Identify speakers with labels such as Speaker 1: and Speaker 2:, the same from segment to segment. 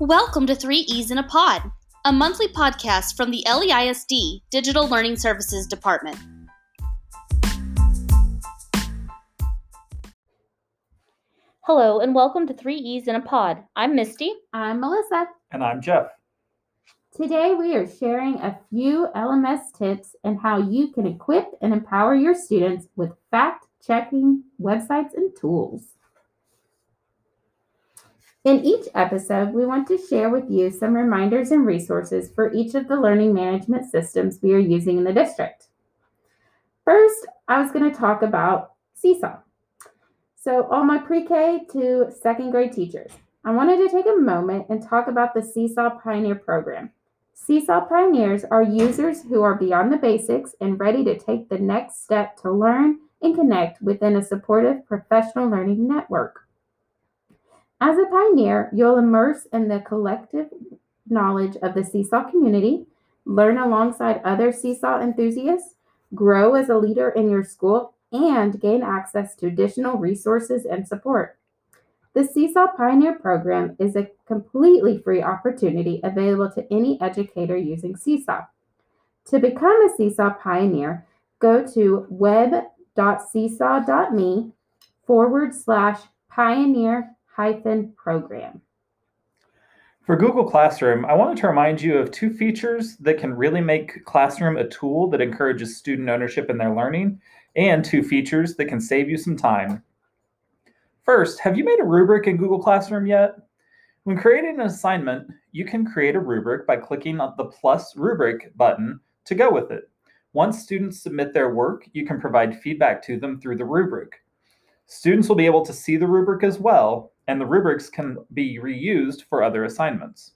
Speaker 1: Welcome to 3 E's in a Pod, a monthly podcast from the LEISD Digital Learning Services Department. Hello, and welcome to 3 E's in a Pod. I'm Misty.
Speaker 2: I'm Melissa.
Speaker 3: And I'm Jeff.
Speaker 2: Today we are sharing a few LMS tips and how you can equip and empower your students with fact checking websites and tools. In each episode, we want to share with you some reminders and resources for each of the learning management systems we are using in the district. First, I was going to talk about Seesaw. So, all my pre K to second grade teachers, I wanted to take a moment and talk about the Seesaw Pioneer Program. Seesaw Pioneers are users who are beyond the basics and ready to take the next step to learn and connect within a supportive professional learning network. As a pioneer, you'll immerse in the collective knowledge of the Seesaw community, learn alongside other Seesaw enthusiasts, grow as a leader in your school, and gain access to additional resources and support. The Seesaw Pioneer Program is a completely free opportunity available to any educator using Seesaw. To become a Seesaw Pioneer, go to web.seesaw.me forward slash pioneer program.
Speaker 3: For Google Classroom, I wanted to remind you of two features that can really make Classroom a tool that encourages student ownership in their learning, and two features that can save you some time. First, have you made a rubric in Google Classroom yet? When creating an assignment, you can create a rubric by clicking on the plus rubric button to go with it. Once students submit their work, you can provide feedback to them through the rubric. Students will be able to see the rubric as well, and the rubrics can be reused for other assignments.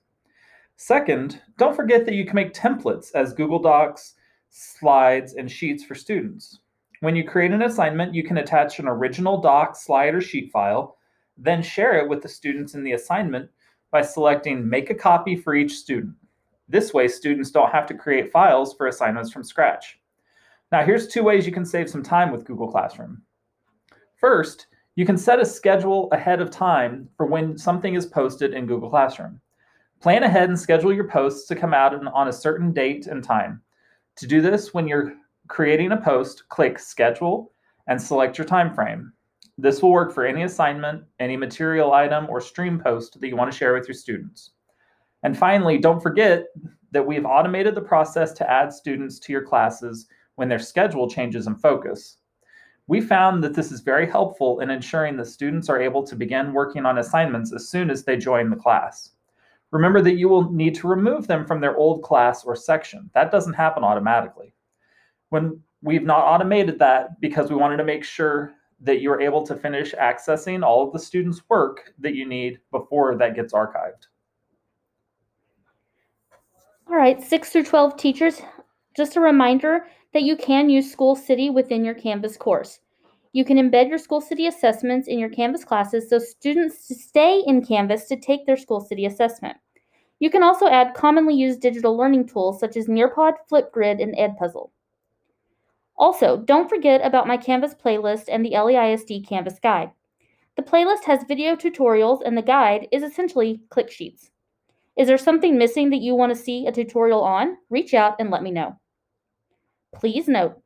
Speaker 3: Second, don't forget that you can make templates as Google Docs, slides, and sheets for students. When you create an assignment, you can attach an original doc, slide, or sheet file, then share it with the students in the assignment by selecting Make a copy for each student. This way, students don't have to create files for assignments from scratch. Now, here's two ways you can save some time with Google Classroom. First, you can set a schedule ahead of time for when something is posted in Google Classroom. Plan ahead and schedule your posts to come out on a certain date and time. To do this, when you're creating a post, click Schedule and select your time frame. This will work for any assignment, any material item, or stream post that you want to share with your students. And finally, don't forget that we've automated the process to add students to your classes when their schedule changes in focus. We found that this is very helpful in ensuring that students are able to begin working on assignments as soon as they join the class. Remember that you will need to remove them from their old class or section. That doesn't happen automatically. When we've not automated that because we wanted to make sure that you're able to finish accessing all of the students' work that you need before that gets archived.
Speaker 1: All right, 6 through 12 teachers, just a reminder that you can use School City within your Canvas course. You can embed your School City assessments in your Canvas classes so students stay in Canvas to take their School City assessment. You can also add commonly used digital learning tools such as Nearpod, Flipgrid, and Edpuzzle. Also, don't forget about my Canvas playlist and the LEISD Canvas guide. The playlist has video tutorials and the guide is essentially click sheets. Is there something missing that you want to see a tutorial on? Reach out and let me know. Please note,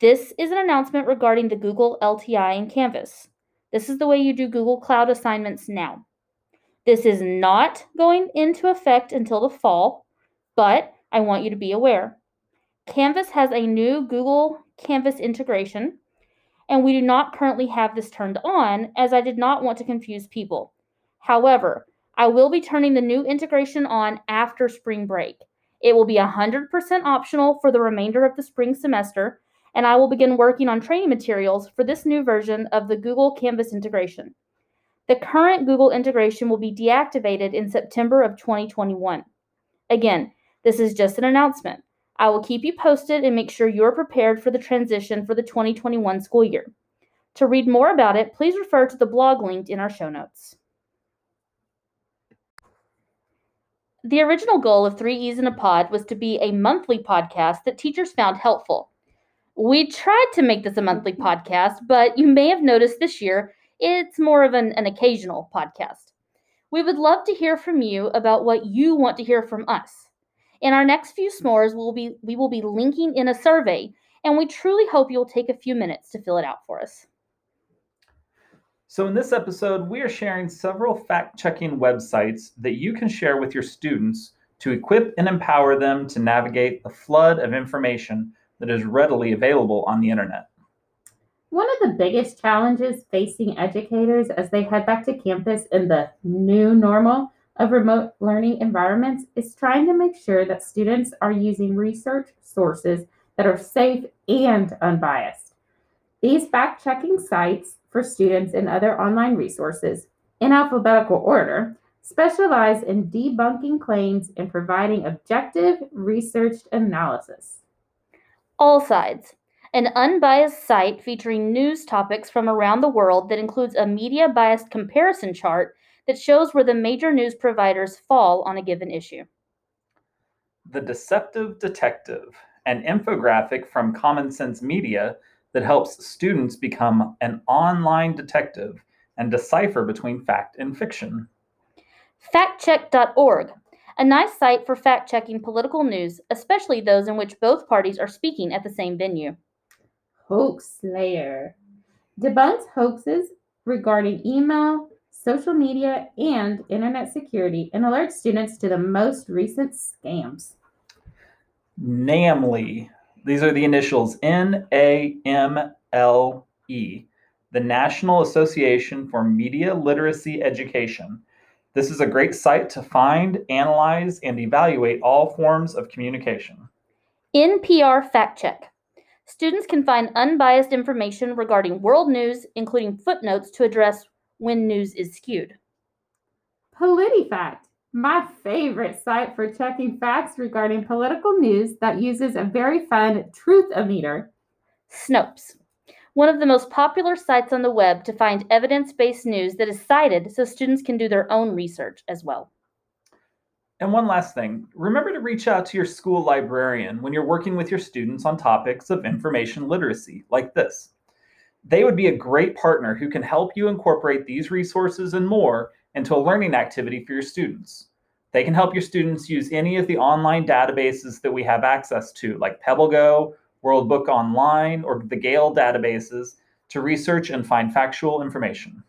Speaker 1: this is an announcement regarding the Google LTI and Canvas. This is the way you do Google Cloud assignments now. This is not going into effect until the fall, but I want you to be aware. Canvas has a new Google Canvas integration, and we do not currently have this turned on as I did not want to confuse people. However, I will be turning the new integration on after spring break. It will be 100% optional for the remainder of the spring semester, and I will begin working on training materials for this new version of the Google Canvas integration. The current Google integration will be deactivated in September of 2021. Again, this is just an announcement. I will keep you posted and make sure you're prepared for the transition for the 2021 school year. To read more about it, please refer to the blog linked in our show notes. The original goal of 3 E's in a Pod was to be a monthly podcast that teachers found helpful. We tried to make this a monthly podcast, but you may have noticed this year it's more of an, an occasional podcast. We would love to hear from you about what you want to hear from us. In our next few Smores, we'll be, we will be linking in a survey, and we truly hope you'll take a few minutes to fill it out for us.
Speaker 3: So, in this episode, we are sharing several fact checking websites that you can share with your students to equip and empower them to navigate the flood of information that is readily available on the internet.
Speaker 2: One of the biggest challenges facing educators as they head back to campus in the new normal of remote learning environments is trying to make sure that students are using research sources that are safe and unbiased. These fact checking sites for students and other online resources, in alphabetical order, specialize in debunking claims and providing objective, researched analysis.
Speaker 1: AllSides, an unbiased site featuring news topics from around the world that includes a media biased comparison chart that shows where the major news providers fall on a given issue.
Speaker 3: The Deceptive Detective, an infographic from Common Sense Media that helps students become an online detective and decipher between fact and fiction.
Speaker 1: Factcheck.org, a nice site for fact checking political news, especially those in which both parties are speaking at the same venue.
Speaker 2: Hoax Slayer debunks hoaxes regarding email, social media, and internet security and alerts students to the most recent scams.
Speaker 3: NAMLE, these are the initials N A M L E, the National Association for Media Literacy Education. This is a great site to find, analyze, and evaluate all forms of communication.
Speaker 1: NPR Fact Check. Students can find unbiased information regarding world news, including footnotes to address when news is skewed.
Speaker 2: PolitiFact, my favorite site for checking facts regarding political news that uses a very fun truth-o-meter.
Speaker 1: Snopes, one of the most popular sites on the web to find evidence based news that is cited so students can do their own research as well.
Speaker 3: And one last thing remember to reach out to your school librarian when you're working with your students on topics of information literacy, like this. They would be a great partner who can help you incorporate these resources and more into a learning activity for your students. They can help your students use any of the online databases that we have access to, like PebbleGo, World Book Online, or the Gale databases, to research and find factual information.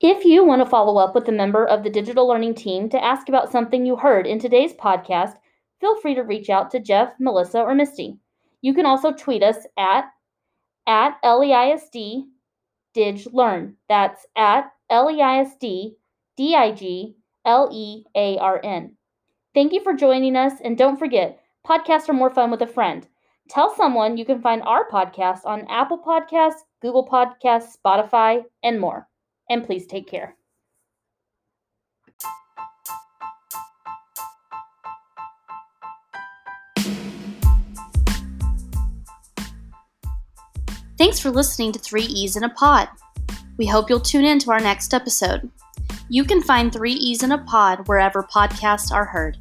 Speaker 1: If you want to follow up with a member of the digital learning team to ask about something you heard in today's podcast, feel free to reach out to Jeff, Melissa, or Misty. You can also tweet us at at LEISD DigLearn. That's at LEISD DIG L-E-A-R-N. Thank you for joining us, and don't forget, podcasts are more fun with a friend. Tell someone you can find our podcast on Apple Podcasts, Google Podcasts, Spotify, and more. And please take care. Thanks for listening to 3 E's in a Pod. We hope you'll tune in to our next episode. You can find 3 E's in a Pod wherever podcasts are heard.